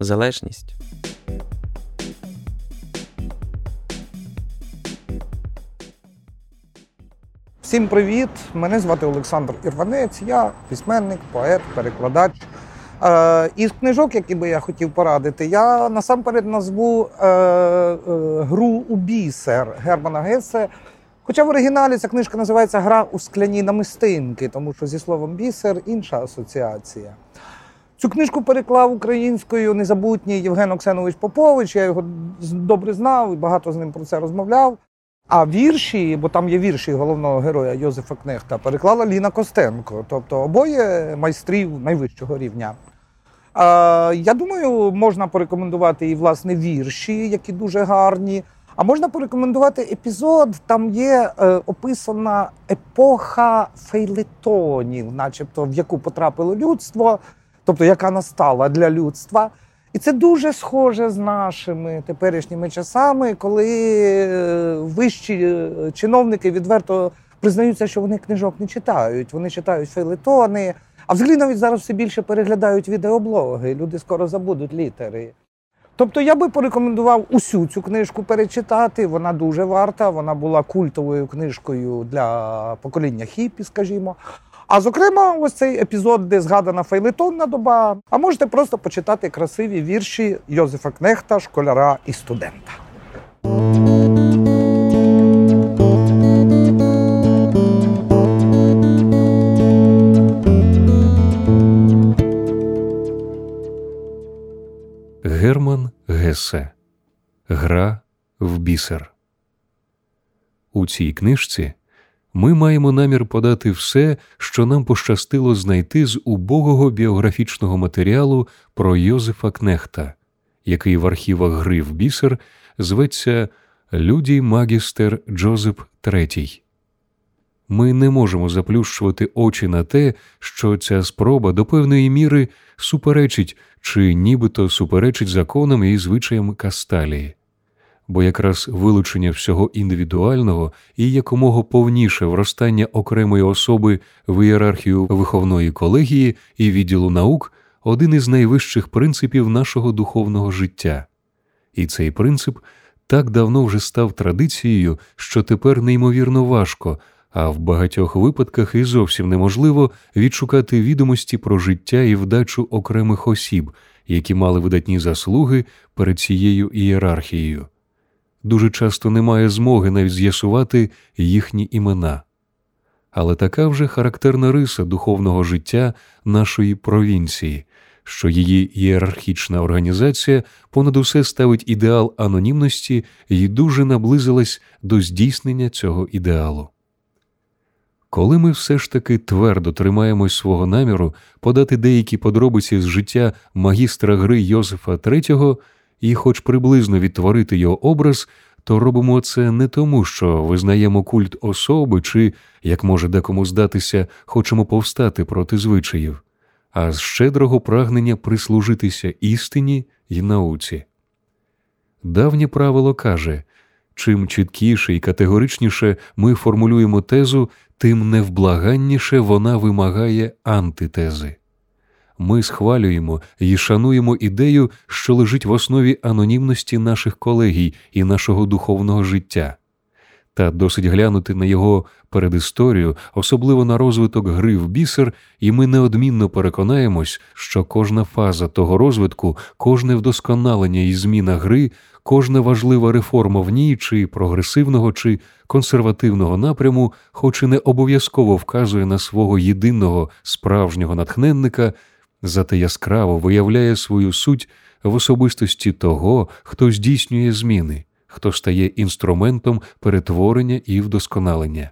залежність. Всім привіт! Мене звати Олександр Ірванець, я письменник, поет, перекладач. Е, із книжок, які би я хотів порадити, я насамперед назву е, е, гру у бісер Германа Гесе. Хоча в оригіналі ця книжка називається Гра у скляні намистинки, тому що зі словом бісер інша асоціація. Цю книжку переклав українською незабутній Євген Оксенович Попович. Я його добре знав і багато з ним про це розмовляв. А вірші, бо там є вірші головного героя Йозефа Кнехта, переклала Ліна Костенко, тобто обоє майстрів найвищого рівня. Я думаю, можна порекомендувати і власне вірші, які дуже гарні. А можна порекомендувати епізод. Там є е, описана епоха фейлетонів, начебто в яку потрапило людство, тобто яка настала для людства. І це дуже схоже з нашими теперішніми часами, коли е, вищі е, чиновники відверто признаються, що вони книжок не читають. Вони читають фейлетони, а взагалі навіть зараз все більше переглядають відеоблоги. Люди скоро забудуть літери. Тобто я би порекомендував усю цю книжку перечитати. Вона дуже варта. Вона була культовою книжкою для покоління хіпі, скажімо. А зокрема, ось цей епізод, де згадана фейлетонна доба. А можете просто почитати красиві вірші Йозефа Кнехта, школяра і студента. Герман Гесе Гра в бісер. У цій книжці ми маємо намір подати все, що нам пощастило знайти з убогого біографічного матеріалу про Йозефа Кнехта, який в архівах гри в бісер зветься Людій Магістер Джозеп III. Ми не можемо заплющувати очі на те, що ця спроба до певної міри суперечить чи нібито суперечить законам і звичаям Касталії бо якраз вилучення всього індивідуального і якомога повніше вростання окремої особи в ієрархію виховної колегії і відділу наук один із найвищих принципів нашого духовного життя. І цей принцип так давно вже став традицією, що тепер неймовірно важко. А в багатьох випадках і зовсім неможливо відшукати відомості про життя і вдачу окремих осіб, які мали видатні заслуги перед цією ієрархією дуже часто немає змоги навіть з'ясувати їхні імена. Але така вже характерна риса духовного життя нашої провінції, що її ієрархічна організація понад усе ставить ідеал анонімності і дуже наблизилась до здійснення цього ідеалу. Коли ми все ж таки твердо тримаємось свого наміру подати деякі подробиці з життя магістра гри Йозефа III, і, хоч приблизно відтворити його образ, то робимо це не тому, що визнаємо культ особи чи, як може декому здатися, хочемо повстати проти звичаїв, а з щедрого прагнення прислужитися істині й науці. Давнє правило каже чим чіткіше і категоричніше ми формулюємо тезу, тим невблаганніше вона вимагає антитези ми схвалюємо і шануємо ідею, що лежить в основі анонімності наших колегій і нашого духовного життя. Та досить глянути на його передісторію, особливо на розвиток гри в бісер, і ми неодмінно переконаємось, що кожна фаза того розвитку, кожне вдосконалення і зміна гри, кожна важлива реформа в ній, чи прогресивного, чи консервативного напряму, хоч і не обов'язково вказує на свого єдиного справжнього натхненника зате яскраво виявляє свою суть в особистості того, хто здійснює зміни, хто стає інструментом перетворення і вдосконалення.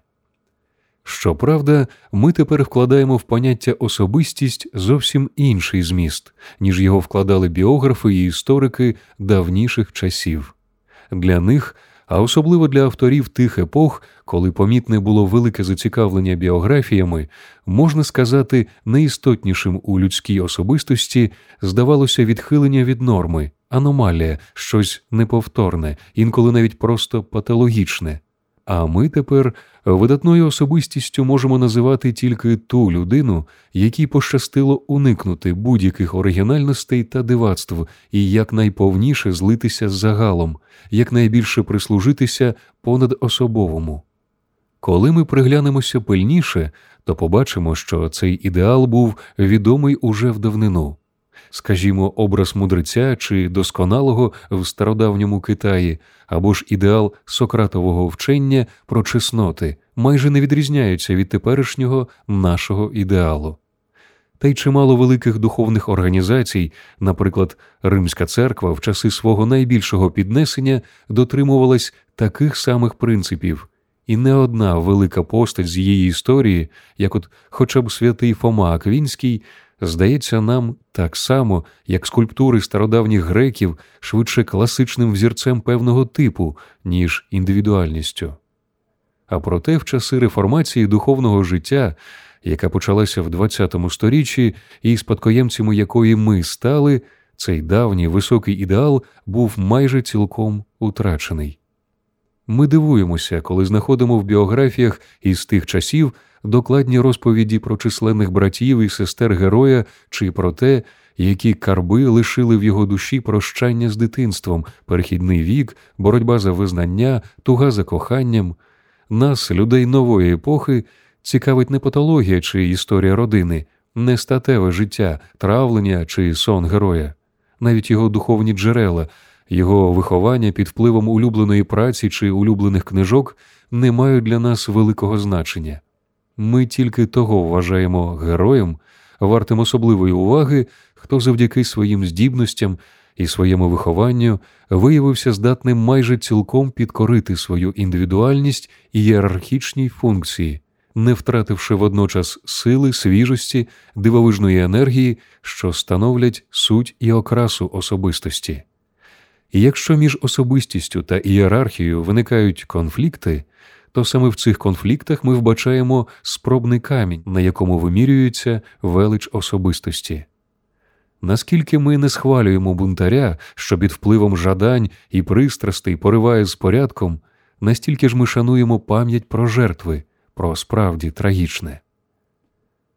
Щоправда, ми тепер вкладаємо в поняття особистість зовсім інший зміст, ніж його вкладали біографи і історики давніших часів. Для них, а особливо для авторів тих епох, коли помітне було велике зацікавлення біографіями, можна сказати, найістотнішим у людській особистості здавалося відхилення від норми, аномалія, щось неповторне, інколи навіть просто патологічне. А ми тепер видатною особистістю можемо називати тільки ту людину, якій пощастило уникнути будь-яких оригінальностей та дивацтв і якнайповніше злитися з загалом, якнайбільше прислужитися понад особовому. Коли ми приглянемося пильніше, то побачимо, що цей ідеал був відомий уже в давнину скажімо, образ мудреця чи досконалого в стародавньому Китаї, або ж ідеал Сократового вчення про чесноти майже не відрізняються від теперішнього нашого ідеалу. Та й чимало великих духовних організацій, наприклад, Римська церква в часи свого найбільшого піднесення дотримувалась таких самих принципів, і не одна велика постать з її історії, як от хоча б святий Фома Аквінський, здається нам так само, як скульптури стародавніх греків, швидше класичним взірцем певного типу, ніж індивідуальністю. А проте в часи реформації духовного життя, яка почалася в ХХ сторіччі, і спадкоємцями якої ми стали, цей давній високий ідеал був майже цілком утрачений. Ми дивуємося, коли знаходимо в біографіях із тих часів докладні розповіді про численних братів і сестер героя чи про те, які карби лишили в його душі прощання з дитинством, перехідний вік, боротьба за визнання, туга за коханням. Нас, людей нової епохи, цікавить не патологія чи історія родини, не статеве життя, травлення чи сон героя, навіть його духовні джерела, його виховання під впливом улюбленої праці чи улюблених книжок не мають для нас великого значення. Ми тільки того вважаємо героєм, вартим особливої уваги, хто завдяки своїм здібностям і своєму вихованню виявився здатним майже цілком підкорити свою індивідуальність і ієрархічній функції, не втративши водночас сили, свіжості, дивовижної енергії, що становлять суть і окрасу особистості. І якщо між особистістю та ієрархією виникають конфлікти, то саме в цих конфліктах ми вбачаємо спробний камінь, на якому вимірюється велич особистості. Наскільки ми не схвалюємо бунтаря, що під впливом жадань і пристрастей пориває з порядком, настільки ж ми шануємо пам'ять про жертви, про справді трагічне.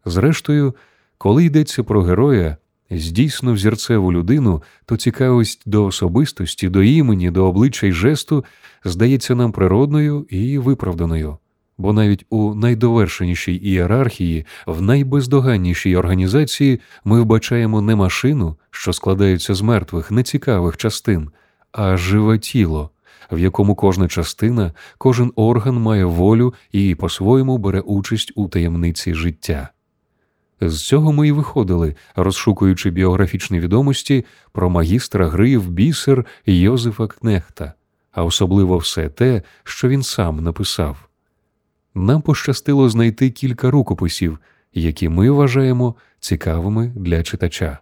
Зрештою, коли йдеться про героя, здійсно взірцеву людину, то цікавість до особистості, до імені, до обличчя й жесту здається нам природною і виправданою, бо навіть у найдовершенішій ієрархії, в найбездоганнішій організації ми вбачаємо не машину, що складається з мертвих, нецікавих частин, а живе тіло. В якому кожна частина, кожен орган має волю і по-своєму бере участь у таємниці життя. З цього ми й виходили, розшукуючи біографічні відомості про магістра гри в бісер Йозефа Кнехта, а особливо все те, що він сам написав. Нам пощастило знайти кілька рукописів, які ми вважаємо цікавими для читача.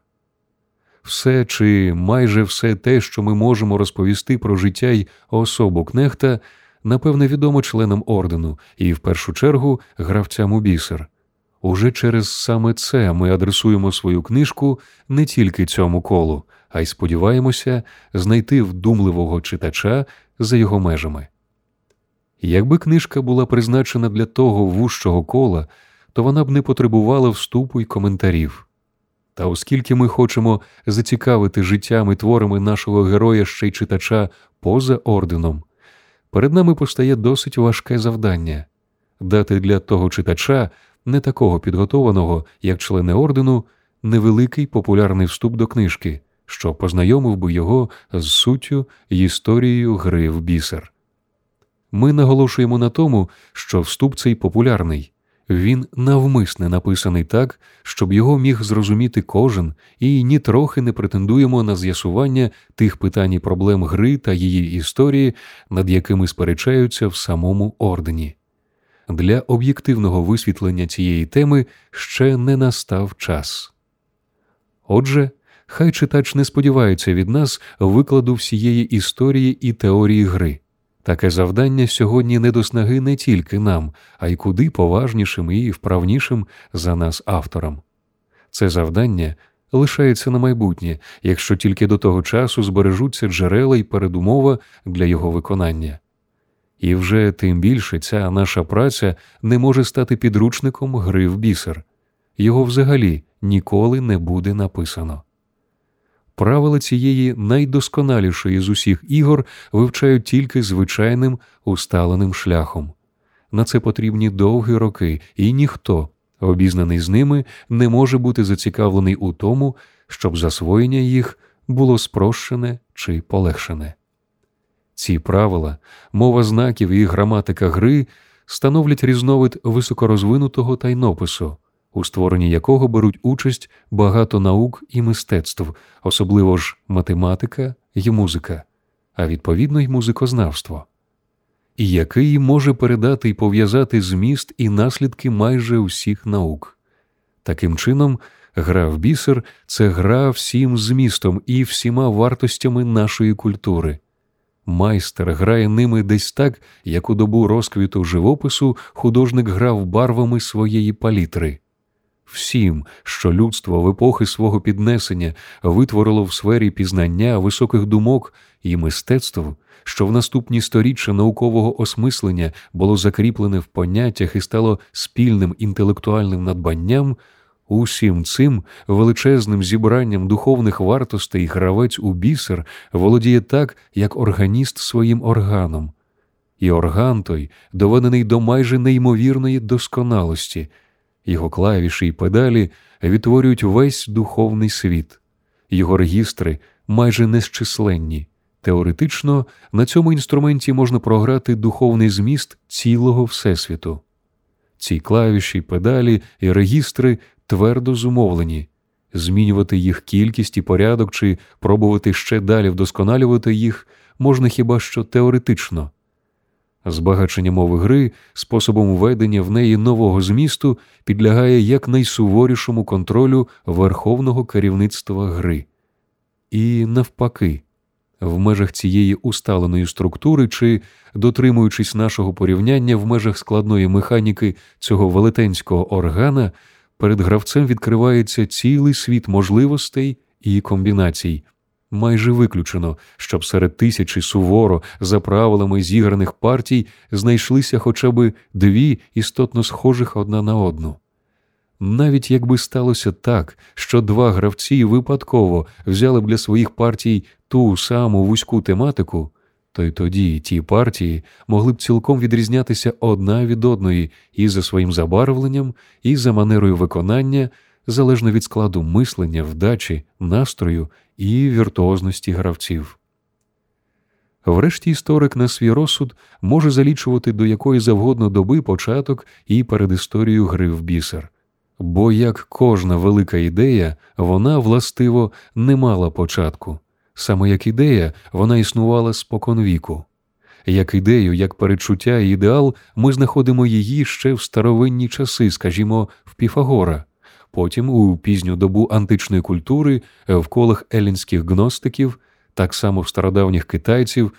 Все чи майже все те, що ми можемо розповісти про життя й особу кнехта, напевне, відомо членам ордену і, в першу чергу, гравцям у бісер. Уже через саме це ми адресуємо свою книжку не тільки цьому колу, а й сподіваємося знайти вдумливого читача за його межами. Якби книжка була призначена для того вужчого кола, то вона б не потребувала вступу й коментарів. Та оскільки ми хочемо зацікавити життям і творами нашого героя ще й читача поза орденом, перед нами постає досить важке завдання дати для того читача не такого підготованого, як члени ордену, невеликий популярний вступ до книжки, що познайомив би його з суттю й історією гри в бісер. Ми наголошуємо на тому, що вступ цей популярний, він навмисне написаний так, щоб його міг зрозуміти кожен, і нітрохи не претендуємо на з'ясування тих питань і проблем гри та її історії, над якими сперечаються в самому ордені. Для об'єктивного висвітлення цієї теми ще не настав час. Отже, хай читач не сподівається від нас викладу всієї історії і теорії гри. Таке завдання сьогодні не до снаги не тільки нам, а й куди поважнішим і вправнішим за нас авторам. Це завдання лишається на майбутнє, якщо тільки до того часу збережуться джерела й передумова для його виконання. І вже тим більше ця наша праця не може стати підручником гри в бісер, його взагалі ніколи не буде написано. Правила цієї найдосконалішої з усіх ігор вивчають тільки звичайним усталеним шляхом. На це потрібні довгі роки, і ніхто, обізнаний з ними, не може бути зацікавлений у тому, щоб засвоєння їх було спрощене чи полегшене. Ці правила, мова знаків і граматика гри становлять різновид високорозвинутого тайнопису, у створенні якого беруть участь багато наук і мистецтв, особливо ж математика і музика, а відповідно й музикознавство, і який може передати і пов'язати зміст і наслідки майже усіх наук. Таким чином, гра в бісер це гра всім змістом і всіма вартостями нашої культури. Майстер грає ними десь так, як у добу розквіту живопису художник грав барвами своєї палітри. Всім, що людство в епохи свого піднесення витворило в сфері пізнання високих думок і мистецтв, що в наступні сторіччя наукового осмислення було закріплене в поняттях і стало спільним інтелектуальним надбанням, усім цим величезним зібранням духовних вартостей гравець у бісер володіє так, як органіст своїм органом. І орган той доведений до майже неймовірної досконалості. Його клавіші й педалі відтворюють весь духовний світ, його регістри майже незчисленні. Теоретично на цьому інструменті можна програти духовний зміст цілого Всесвіту. Ці клавіші, педалі і регістри твердо зумовлені, змінювати їх кількість і порядок чи пробувати ще далі вдосконалювати їх можна хіба що теоретично. Збагачення мови гри способом введення в неї нового змісту підлягає якнайсуворішому контролю верховного керівництва гри. І навпаки, в межах цієї усталеної структури чи дотримуючись нашого порівняння в межах складної механіки цього велетенського органа, перед гравцем відкривається цілий світ можливостей і комбінацій, майже виключено, щоб серед тисячі суворо за правилами зіграних партій знайшлися хоча б дві істотно схожих одна на одну. Навіть якби сталося так, що два гравці випадково взяли б для своїх партій ту саму вузьку тематику, то й тоді ті партії могли б цілком відрізнятися одна від одної і за своїм забарвленням, і за манерою виконання, залежно від складу мислення, вдачі, настрою і віртуозності гравців. Врешті історик на свій розсуд може залічувати до якої завгодно доби початок і передісторію гри в бісер. Бо як кожна велика ідея, вона властиво не мала початку. Саме як ідея, вона існувала споконвіку. Як ідею, як передчуття і ідеал, ми знаходимо її ще в старовинні часи, скажімо, в Піфагора, потім у пізню добу античної культури, в колах елінських гностиків, так само в стародавніх китайців,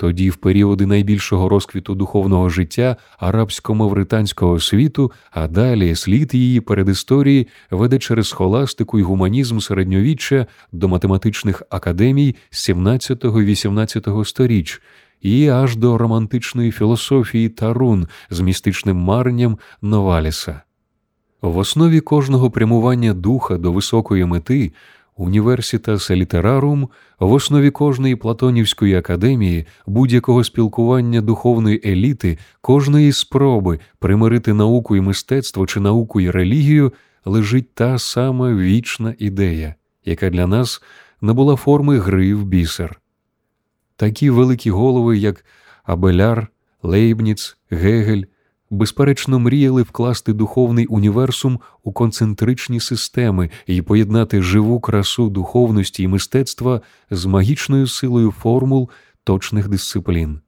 тоді в періоди найбільшого розквіту духовного життя арабсько-мавританського світу, а далі слід її передісторії веде через схоластику і гуманізм середньовіччя до математичних академій 17-18 сторіч. І аж до романтичної філософії Тарун з містичним марнням Новаліса. В основі кожного прямування духа до високої мети Університас Літерарум в основі кожної Платонівської академії, будь-якого спілкування духовної еліти, кожної спроби примирити науку і мистецтво чи науку і релігію лежить та сама вічна ідея, яка для нас набула форми гри в бісер. Такі великі голови, як Абеляр, Лейбніц, Гегель, безперечно мріяли вкласти духовний універсум у концентричні системи і поєднати живу красу духовності і мистецтва з магічною силою формул точних дисциплін.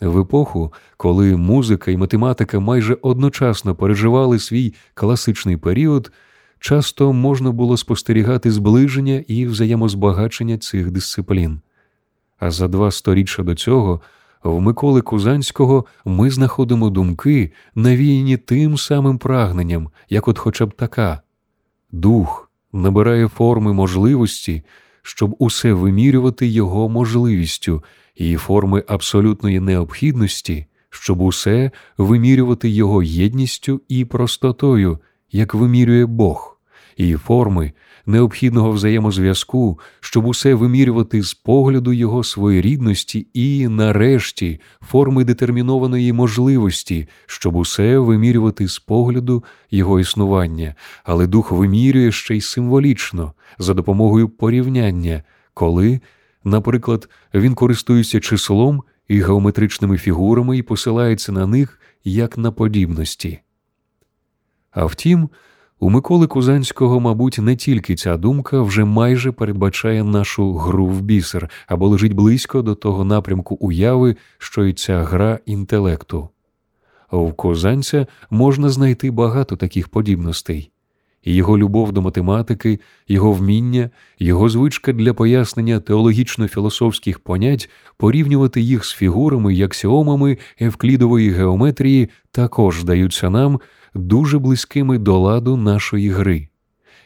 В епоху, коли музика і математика майже одночасно переживали свій класичний період, часто можна було спостерігати зближення і взаємозбагачення цих дисциплін. А за два сторіччя до цього в Миколи Кузанського ми знаходимо думки, навіяні тим самим прагненням, як от хоча б така. Дух набирає форми можливості, щоб усе вимірювати його можливістю і форми абсолютної необхідності, щоб усе вимірювати його єдністю і простотою, як вимірює Бог, і форми необхідного взаємозв'язку, щоб усе вимірювати з погляду його своєрідності і, нарешті, форми детермінованої можливості, щоб усе вимірювати з погляду його існування, але дух вимірює ще й символічно, за допомогою порівняння, коли, наприклад, він користується числом і геометричними фігурами і посилається на них як на подібності. А втім, у Миколи Кузанського, мабуть, не тільки ця думка вже майже передбачає нашу гру в бісер або лежить близько до того напрямку уяви, що й ця гра інтелекту. У Козанця можна знайти багато таких подібностей. Його любов до математики, його вміння, його звичка для пояснення теологічно-філософських понять, порівнювати їх з фігурами і аксіомами евклідової геометрії також здаються нам дуже близькими до ладу нашої гри.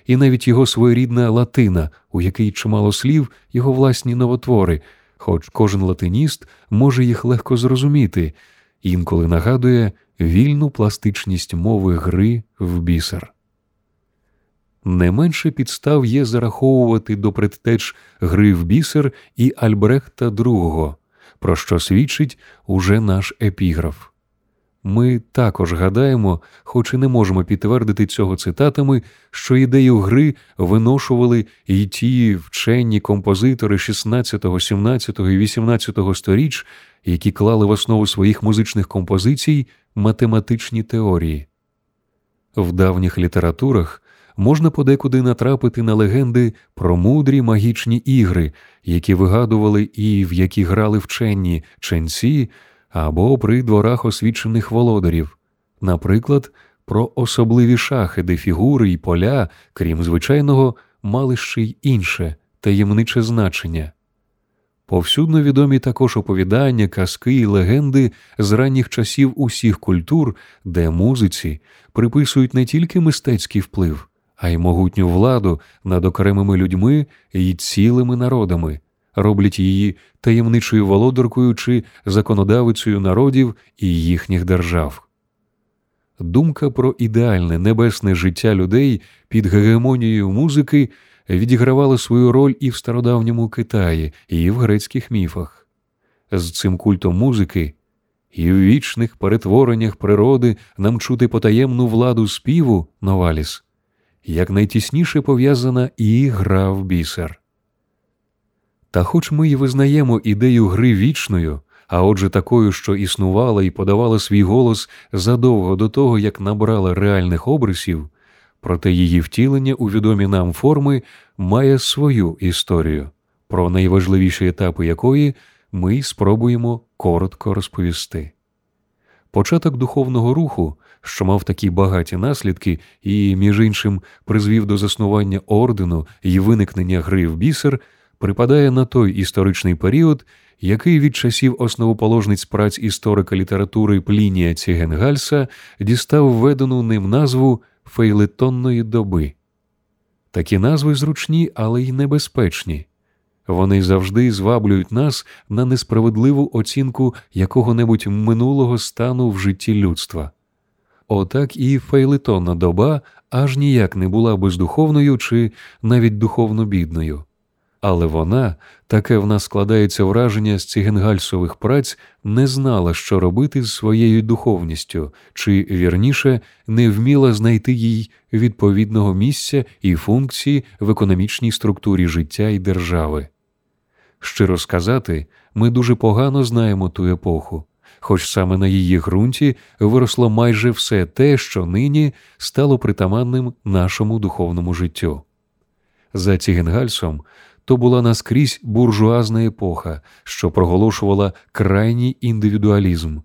І навіть його своєрідна латина, у якій чимало слів, його власні новотвори, хоч кожен латиніст може їх легко зрозуміти, інколи нагадує вільну пластичність мови гри в бісер. Не менше підстав є зараховувати до предтеч гри в бісер і Альбрехта II, про що свідчить уже наш епіграф. Ми також гадаємо, хоч і не можемо підтвердити цього цитатами, що ідею гри виношували і ті вчені композитори 16, 17 і 18 сторіч, які клали в основу своїх музичних композицій математичні теорії. В давніх літературах можна подекуди натрапити на легенди про мудрі магічні ігри, які вигадували і в які грали вчені ченці або при дворах освічених володарів, наприклад, про особливі шахи, де фігури і поля, крім звичайного, мали ще й інше таємниче значення. Повсюдно відомі також оповідання, казки і легенди з ранніх часів усіх культур, де музиці приписують не тільки мистецький вплив, а й могутню владу над окремими людьми і цілими народами, роблять її таємничою володаркою чи законодавицею народів і їхніх держав. Думка про ідеальне небесне життя людей під гегемонією музики відігравала свою роль і в стародавньому Китаї, і в грецьких міфах. З цим культом музики і в вічних перетвореннях природи нам чути потаємну владу співу Новаліс, як найтісніше пов'язана і гра в бісер. Та хоч ми й визнаємо ідею гри вічною, а отже такою, що існувала і подавала свій голос задовго до того, як набрала реальних обрисів, проте її втілення у відомі нам форми має свою історію, про найважливіші етапи якої ми й спробуємо коротко розповісти. Початок духовного руху, що мав такі багаті наслідки, і, між іншим, призвів до заснування ордену і виникнення гри в бісер припадає на той історичний період, який від часів основоположниць праць історика літератури Плінія Цігенгальса дістав введену ним назву фейлетонної доби. Такі назви зручні, але й небезпечні. Вони завжди зваблюють нас на несправедливу оцінку якого-небудь минулого стану в житті людства. Отак і фейлетонна доба аж ніяк не була бездуховною чи навіть духовно бідною але вона, таке в нас складається враження з цигенгальсових праць, не знала, що робити з своєю духовністю, чи вірніше не вміла знайти їй відповідного місця і функції в економічній структурі життя і держави. Щиро сказати, ми дуже погано знаємо ту епоху. Хоч саме на її ґрунті виросло майже все те, що нині стало притаманним нашому духовному життю. За Цігенгальсом то була наскрізь буржуазна епоха, що проголошувала крайній індивідуалізм.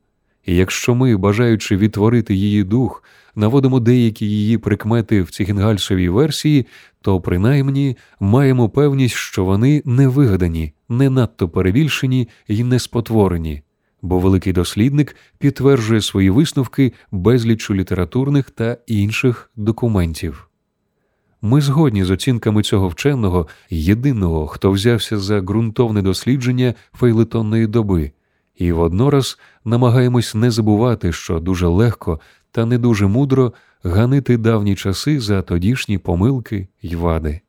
І якщо ми, бажаючи відтворити її дух, наводимо деякі її прикмети в Цігінгальсовій версії, то принаймні маємо певність, що вони не вигадані, не надто перебільшені і не спотворені, бо великий дослідник підтверджує свої висновки безлічу літературних та інших документів. Ми згодні з оцінками цього вченого, єдиного, хто взявся за ґрунтовне дослідження фейлетонної доби, і воднораз намагаємось не забувати, що дуже легко та не дуже мудро ганити давні часи за тодішні помилки й вади.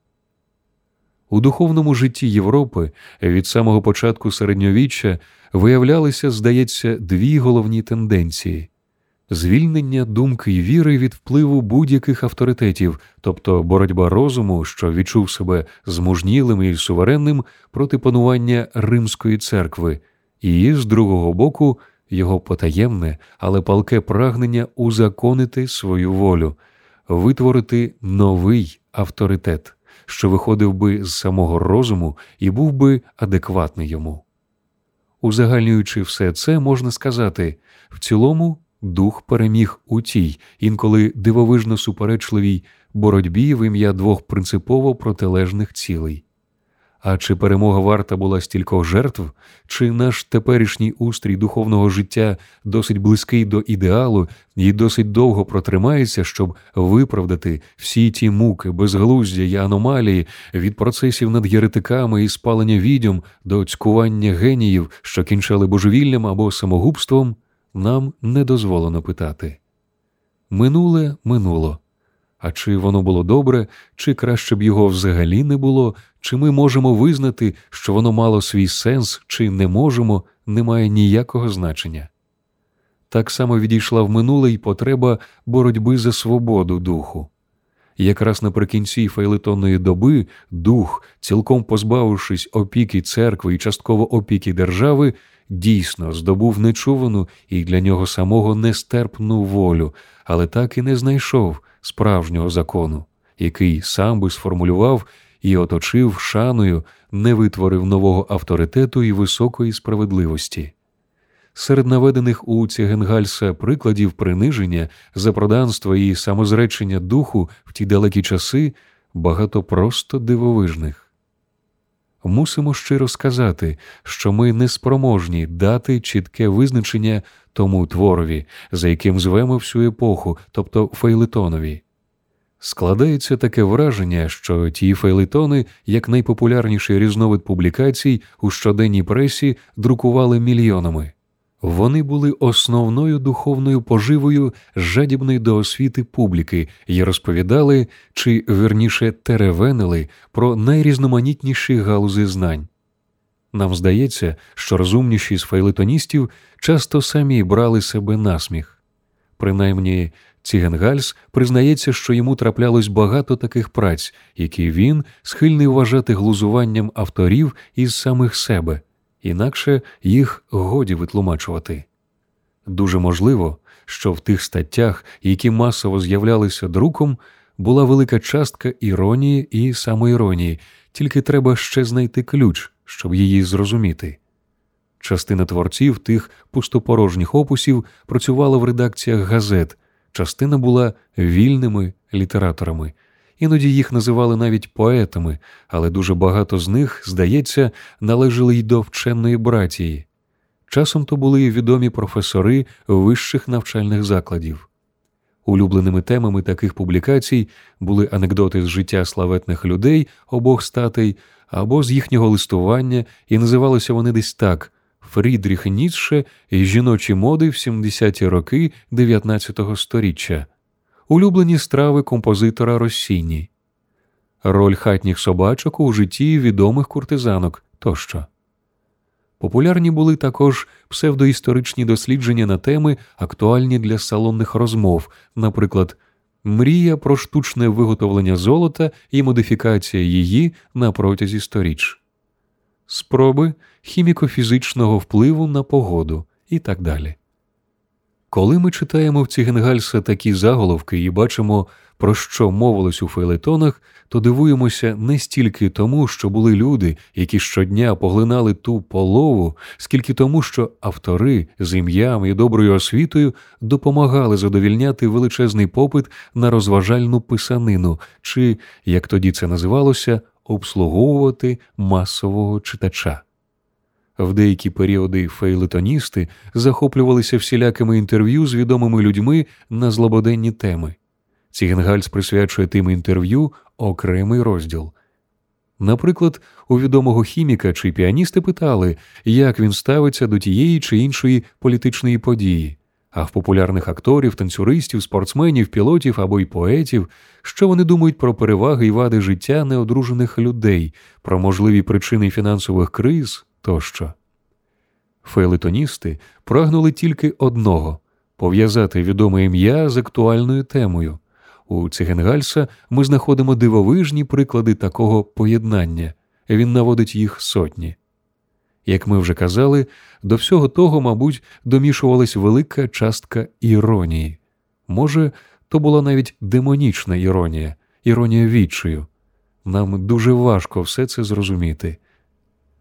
У духовному житті Європи від самого початку середньовіччя виявлялися, здається, дві головні тенденції звільнення думки й віри від впливу будь-яких авторитетів, тобто боротьба розуму, що відчув себе змужнілим і суверенним проти панування Римської церкви, і з другого боку його потаємне, але палке прагнення узаконити свою волю, витворити новий авторитет, що виходив би з самого розуму і був би адекватний йому. Узагальнюючи все це, можна сказати в цілому дух переміг у тій, інколи дивовижно суперечливій боротьбі в ім'я двох принципово протилежних цілей. А чи перемога варта була стількох жертв, чи наш теперішній устрій духовного життя досить близький до ідеалу і досить довго протримається, щоб виправдати всі ті муки, безглуздя й аномалії від процесів над єретиками і спалення відьом до цькування геніїв, що кінчали божевіллям або самогубством, нам не дозволено питати. Минуле минуло. А чи воно було добре, чи краще б його взагалі не було, чи ми можемо визнати, що воно мало свій сенс, чи не можемо, не має ніякого значення. Так само відійшла в минуле й потреба боротьби за свободу духу. Якраз наприкінці фейлетонної доби дух, цілком позбавившись опіки церкви і частково опіки держави, дійсно здобув нечувану і для нього самого нестерпну волю, але так і не знайшов справжнього закону, який сам би сформулював і оточив шаною, не витворив нового авторитету і високої справедливості. Серед наведених у Цігенгальса прикладів приниження, запроданства і самозречення духу в ті далекі часи багато просто дивовижних. Мусимо щиро сказати, що ми неспроможні дати чітке визначення тому творові, за яким звемо всю епоху, тобто фейлетонові. Складається таке враження, що ті фейлетони, як найпопулярніший різновид публікацій у щоденній пресі, друкували мільйонами. Вони були основною духовною поживою жадібної до освіти публіки і розповідали, чи верніше теревенили про найрізноманітніші галузи знань. Нам здається, що розумніші з фейлетоністів часто самі брали себе насміх. Принаймні, Цігенгальс признається, що йому траплялось багато таких праць, які він схильний вважати глузуванням авторів із самих себе інакше їх годі витлумачувати. Дуже можливо, що в тих статтях, які масово з'являлися друком, була велика частка іронії і самоіронії, тільки треба ще знайти ключ, щоб її зрозуміти. Частина творців тих пустопорожніх опусів працювала в редакціях газет, частина була вільними літераторами. Іноді їх називали навіть поетами, але дуже багато з них, здається, належали й до вченої братії. Часом то були відомі професори вищих навчальних закладів. Улюбленими темами таких публікацій були анекдоти з життя славетних людей обох статей або з їхнього листування, і називалися вони десь так Фрідріх Ніцше і жіночі моди в 70-ті роки 19 століття улюблені страви композитора Росіні, роль хатніх собачок у житті відомих куртизанок тощо. Популярні були також псевдоісторичні дослідження на теми, актуальні для салонних розмов, наприклад, мрія про штучне виготовлення золота і модифікація її на протязі сторіч, спроби хіміко-фізичного впливу на погоду і так далі. Коли ми читаємо в Цігенгальса такі заголовки і бачимо, про що мовилось у фейлетонах, то дивуємося не стільки тому, що були люди, які щодня поглинали ту полову, скільки тому, що автори з ім'ям і доброю освітою допомагали задовільняти величезний попит на розважальну писанину, чи, як тоді це називалося, обслуговувати масового читача. В деякі періоди фейлетоністи захоплювалися всілякими інтерв'ю з відомими людьми на злободенні теми. Цігенгальц присвячує тим інтерв'ю окремий розділ. Наприклад, у відомого хіміка чи піаністи питали, як він ставиться до тієї чи іншої політичної події, а в популярних акторів, танцюристів, спортсменів, пілотів або й поетів, що вони думають про переваги і вади життя неодружених людей, про можливі причини фінансових криз тощо. Фейлетоністи прагнули тільки одного пов'язати відоме ім'я з актуальною темою. У Цигенгальса ми знаходимо дивовижні приклади такого поєднання, він наводить їх сотні. Як ми вже казали, до всього того, мабуть, домішувалась велика частка іронії. Може, то була навіть демонічна іронія, іронія відчаю. Нам дуже важко все це зрозуміти.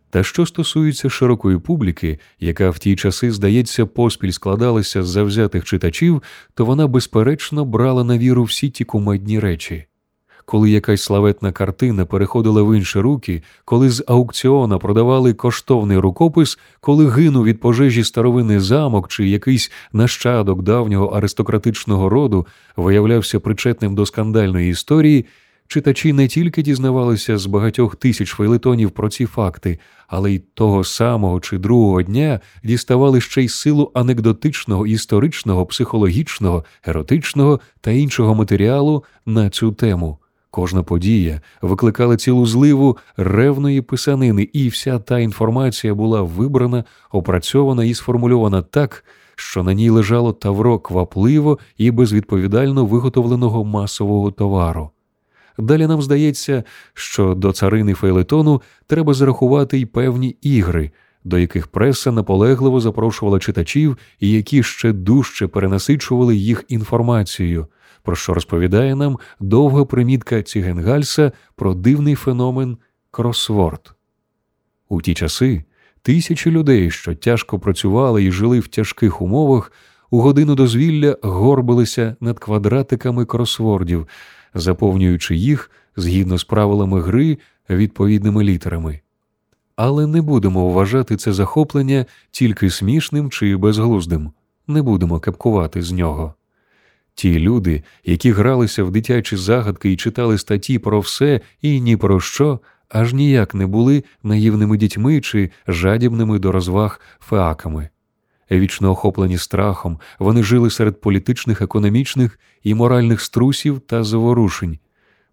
Та що стосується широкої публіки, яка в ті часи, здається, поспіль складалася з завзятих читачів, то вона безперечно брала на віру всі ті кумедні речі. Коли якась славетна картина переходила в інші руки, коли з аукціона продавали коштовний рукопис, коли гинув від пожежі старовинний замок чи якийсь нащадок давнього аристократичного роду виявлявся причетним до скандальної історії, читачі не тільки дізнавалися з багатьох тисяч фейлетонів про ці факти, але й того самого чи другого дня діставали ще й силу анекдотичного, історичного, психологічного, еротичного та іншого матеріалу на цю тему. Кожна подія викликала цілу зливу ревної писанини, і вся та інформація була вибрана, опрацьована і сформульована так, що на ній лежало тавро квапливо і безвідповідально виготовленого масового товару. Далі нам здається, що до царини фейлетону треба зарахувати й певні ігри, до яких преса наполегливо запрошувала читачів і які ще дужче перенасичували їх інформацією, про що розповідає нам довга примітка Цігенгальса про дивний феномен кросворд. У ті часи тисячі людей, що тяжко працювали і жили в тяжких умовах, у годину дозвілля горбилися над квадратиками кросвордів заповнюючи їх згідно з правилами гри відповідними літерами. Але не будемо вважати це захоплення тільки смішним чи безглуздим, не будемо кепкувати з нього. Ті люди, які гралися в дитячі загадки і читали статті про все і ні про що, аж ніяк не були наївними дітьми чи жадібними до розваг феаками. Вічно охоплені страхом, вони жили серед політичних, економічних і моральних струсів та заворушень,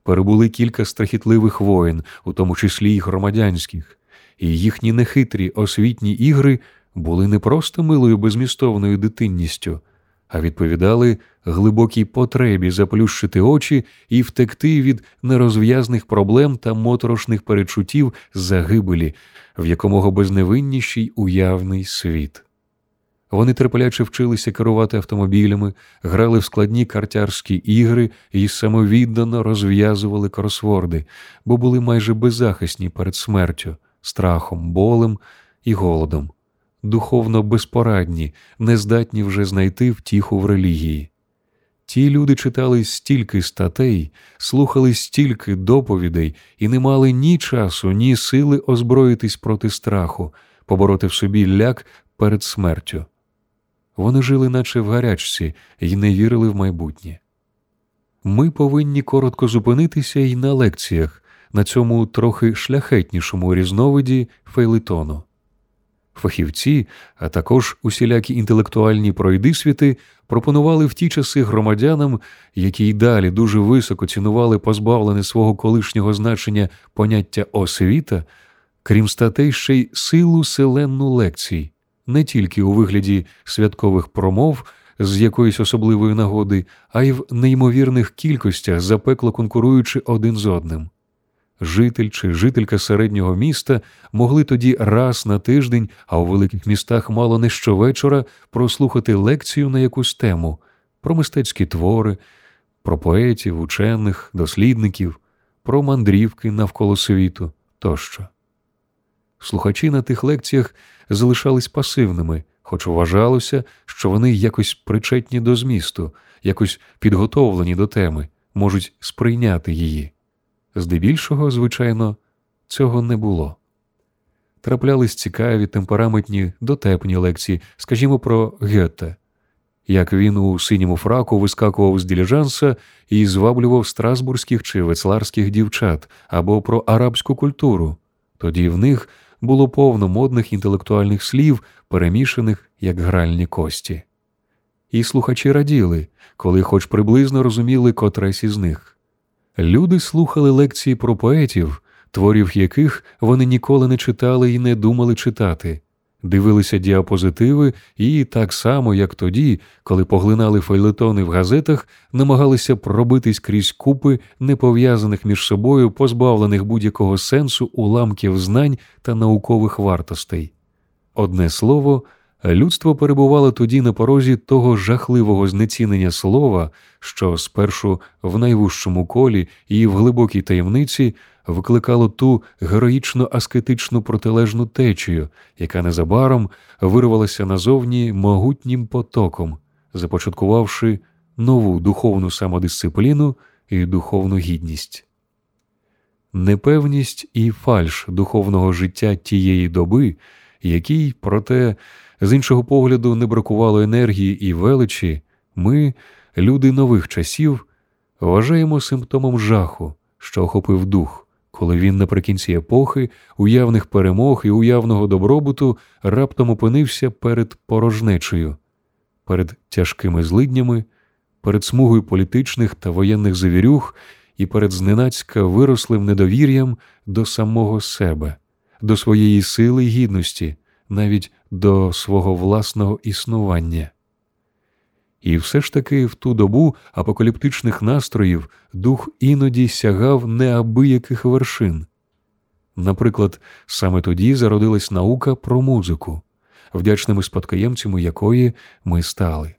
перебули кілька страхітливих воєн, у тому числі й громадянських, і їхні нехитрі освітні ігри були не просто милою безмістовною дитинністю, а відповідали глибокій потребі заплющити очі і втекти від нерозв'язних проблем та моторошних перечуттів загибелі в якомога безневинніший уявний світ. Вони терпляче вчилися керувати автомобілями, грали в складні картярські ігри і самовіддано розв'язували кросворди, бо були майже беззахисні перед смертю, страхом, болем і голодом, духовно безпорадні, нездатні вже знайти втіху в релігії. Ті люди читали стільки статей, слухали стільки доповідей і не мали ні часу, ні сили озброїтись проти страху, побороти в собі ляк перед смертю. Вони жили, наче в гарячці, і не вірили в майбутнє. Ми повинні коротко зупинитися і на лекціях, на цьому трохи шляхетнішому різновиді фейлетону. Фахівці, а також усілякі інтелектуальні пройдисвіти пропонували в ті часи громадянам, які й далі дуже високо цінували позбавлене свого колишнього значення поняття освіта, крім статей ще й силу селенну лекцій, не тільки у вигляді святкових промов з якоїсь особливої нагоди, а й в неймовірних кількостях запекло конкуруючи один з одним. Житель чи жителька середнього міста могли тоді раз на тиждень, а у великих містах мало не щовечора, прослухати лекцію на якусь тему про мистецькі твори, про поетів, учених, дослідників, про мандрівки навколо світу тощо. Слухачі на тих лекціях залишались пасивними, хоч вважалося, що вони якось причетні до змісту, якось підготовлені до теми, можуть сприйняти її. Здебільшого, звичайно, цього не було. Траплялись цікаві, темпераментні, дотепні лекції, скажімо, про Гетте, як він у синьому фраку вискакував з діліжанса і зваблював страсбурзьких чи вецларських дівчат або про арабську культуру. Тоді в них було повно модних інтелектуальних слів, перемішаних як гральні кості. І слухачі раділи, коли хоч приблизно розуміли котресь із них. Люди слухали лекції про поетів, творів яких вони ніколи не читали і не думали читати, дивилися діапозитиви і, так само, як тоді, коли поглинали фейлетони в газетах, намагалися пробитись крізь купи непов'язаних між собою, позбавлених будь-якого сенсу уламків знань та наукових вартостей. Одне слово, людство перебувало тоді на порозі того жахливого знецінення слова, що спершу в найвужчому колі і в глибокій таємниці викликало ту героїчно аскетичну протилежну течію, яка незабаром вирвалася назовні могутнім потоком, започаткувавши нову духовну самодисципліну і духовну гідність. Непевність і фальш духовного життя тієї доби, якій, проте, з іншого погляду, не бракувало енергії і величі, ми, люди нових часів, вважаємо симптомом жаху, що охопив дух, коли він наприкінці епохи, уявних перемог і уявного добробуту раптом опинився перед порожнечею, перед тяжкими злиднями, перед смугою політичних та воєнних завірюх і перед зненацька вирослим недовір'ям до самого себе, до своєї сили й гідності, навіть до свого власного існування. І все ж таки в ту добу апокаліптичних настроїв дух іноді сягав неабияких вершин. Наприклад, саме тоді зародилась наука про музику, вдячними спадкоємцями якої ми стали.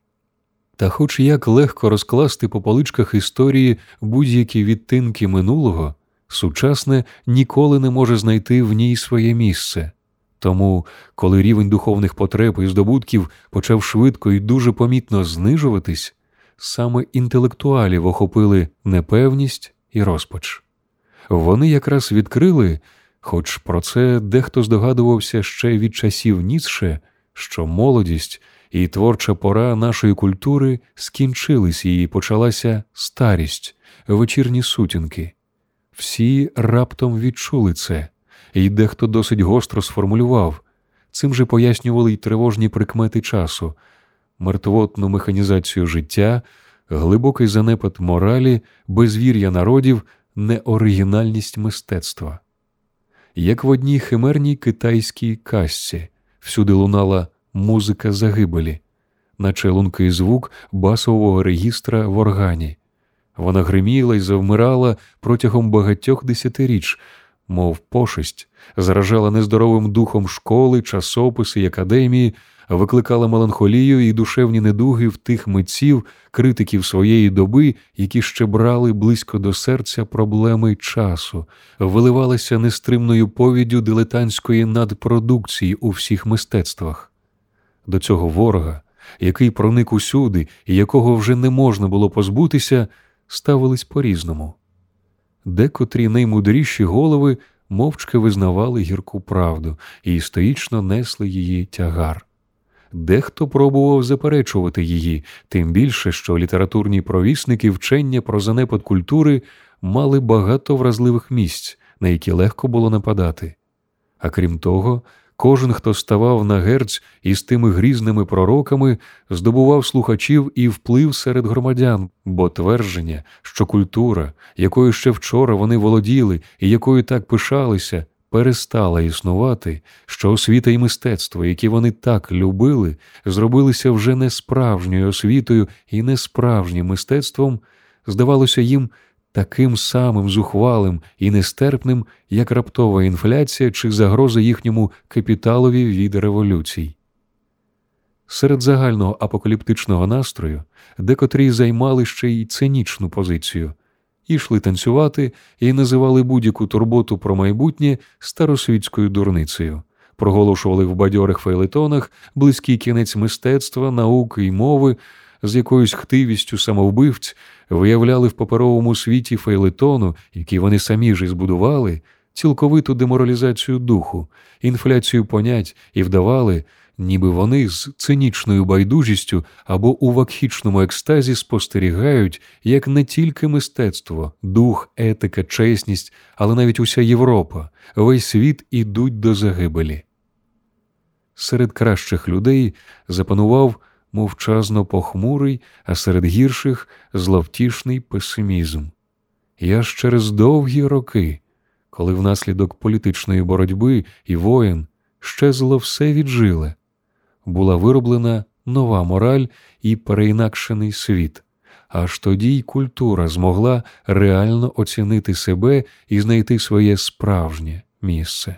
Та хоч як легко розкласти по поличках історії будь-які відтинки минулого, сучасне ніколи не може знайти в ній своє місце. Тому, коли рівень духовних потреб і здобутків почав швидко і дуже помітно знижуватись, саме інтелектуалів охопили непевність і розпач. Вони якраз відкрили, хоч про це дехто здогадувався ще від часів Ніцше, що молодість і творча пора нашої культури скінчились і почалася старість, вечірні сутінки. Всі раптом відчули це і дехто досить гостро сформулював. Цим же пояснювали й тривожні прикмети часу, мертвотну механізацію життя, глибокий занепад моралі, безвір'я народів, неоригінальність мистецтва. Як в одній химерній китайській казці всюди лунала музика загибелі, наче лункий звук басового регістра в органі. Вона гриміла й завмирала протягом багатьох десятиріч, мов пошесть, заражала нездоровим духом школи, часописи й академії, викликала меланхолію і душевні недуги в тих митців, критиків своєї доби, які ще брали близько до серця проблеми часу, виливалася нестримною повіддю дилетантської надпродукції у всіх мистецтвах. До цього ворога, який проник усюди і якого вже не можна було позбутися, ставились по різному декотрі наймудріші голови мовчки визнавали гірку правду і стоїчно несли її тягар. Дехто пробував заперечувати її, тим більше, що літературні провісники вчення про занепад культури мали багато вразливих місць, на які легко було нападати. А крім того, Кожен, хто ставав на герць із тими грізними пророками, здобував слухачів і вплив серед громадян, бо твердження, що культура, якою ще вчора вони володіли і якою так пишалися, перестала існувати, що освіта і мистецтво, які вони так любили, зробилися вже не справжньою освітою і не справжнім мистецтвом, здавалося їм таким самим зухвалим і нестерпним, як раптова інфляція чи загроза їхньому капіталові від революцій. Серед загального апокаліптичного настрою декотрі займали ще й цинічну позицію, ішли танцювати і називали будь-яку турботу про майбутнє старосвітською дурницею, проголошували в бадьорих фейлетонах близький кінець мистецтва, науки й мови, з якоюсь хтивістю самовбивць виявляли в паперовому світі фейлетону, який вони самі ж і збудували, цілковиту деморалізацію духу, інфляцію понять і вдавали ніби вони з цинічною байдужістю або у вакхічному екстазі спостерігають, як не тільки мистецтво, дух, етика, чесність, але навіть уся Європа, весь світ ідуть до загибелі. Серед кращих людей запанував мовчазно похмурий, а серед гірших зловтішний песимізм. Я ж через довгі роки, коли внаслідок політичної боротьби і воєн щезло все віджиле, була вироблена нова мораль і переінакшений світ. Аж тоді й культура змогла реально оцінити себе і знайти своє справжнє місце.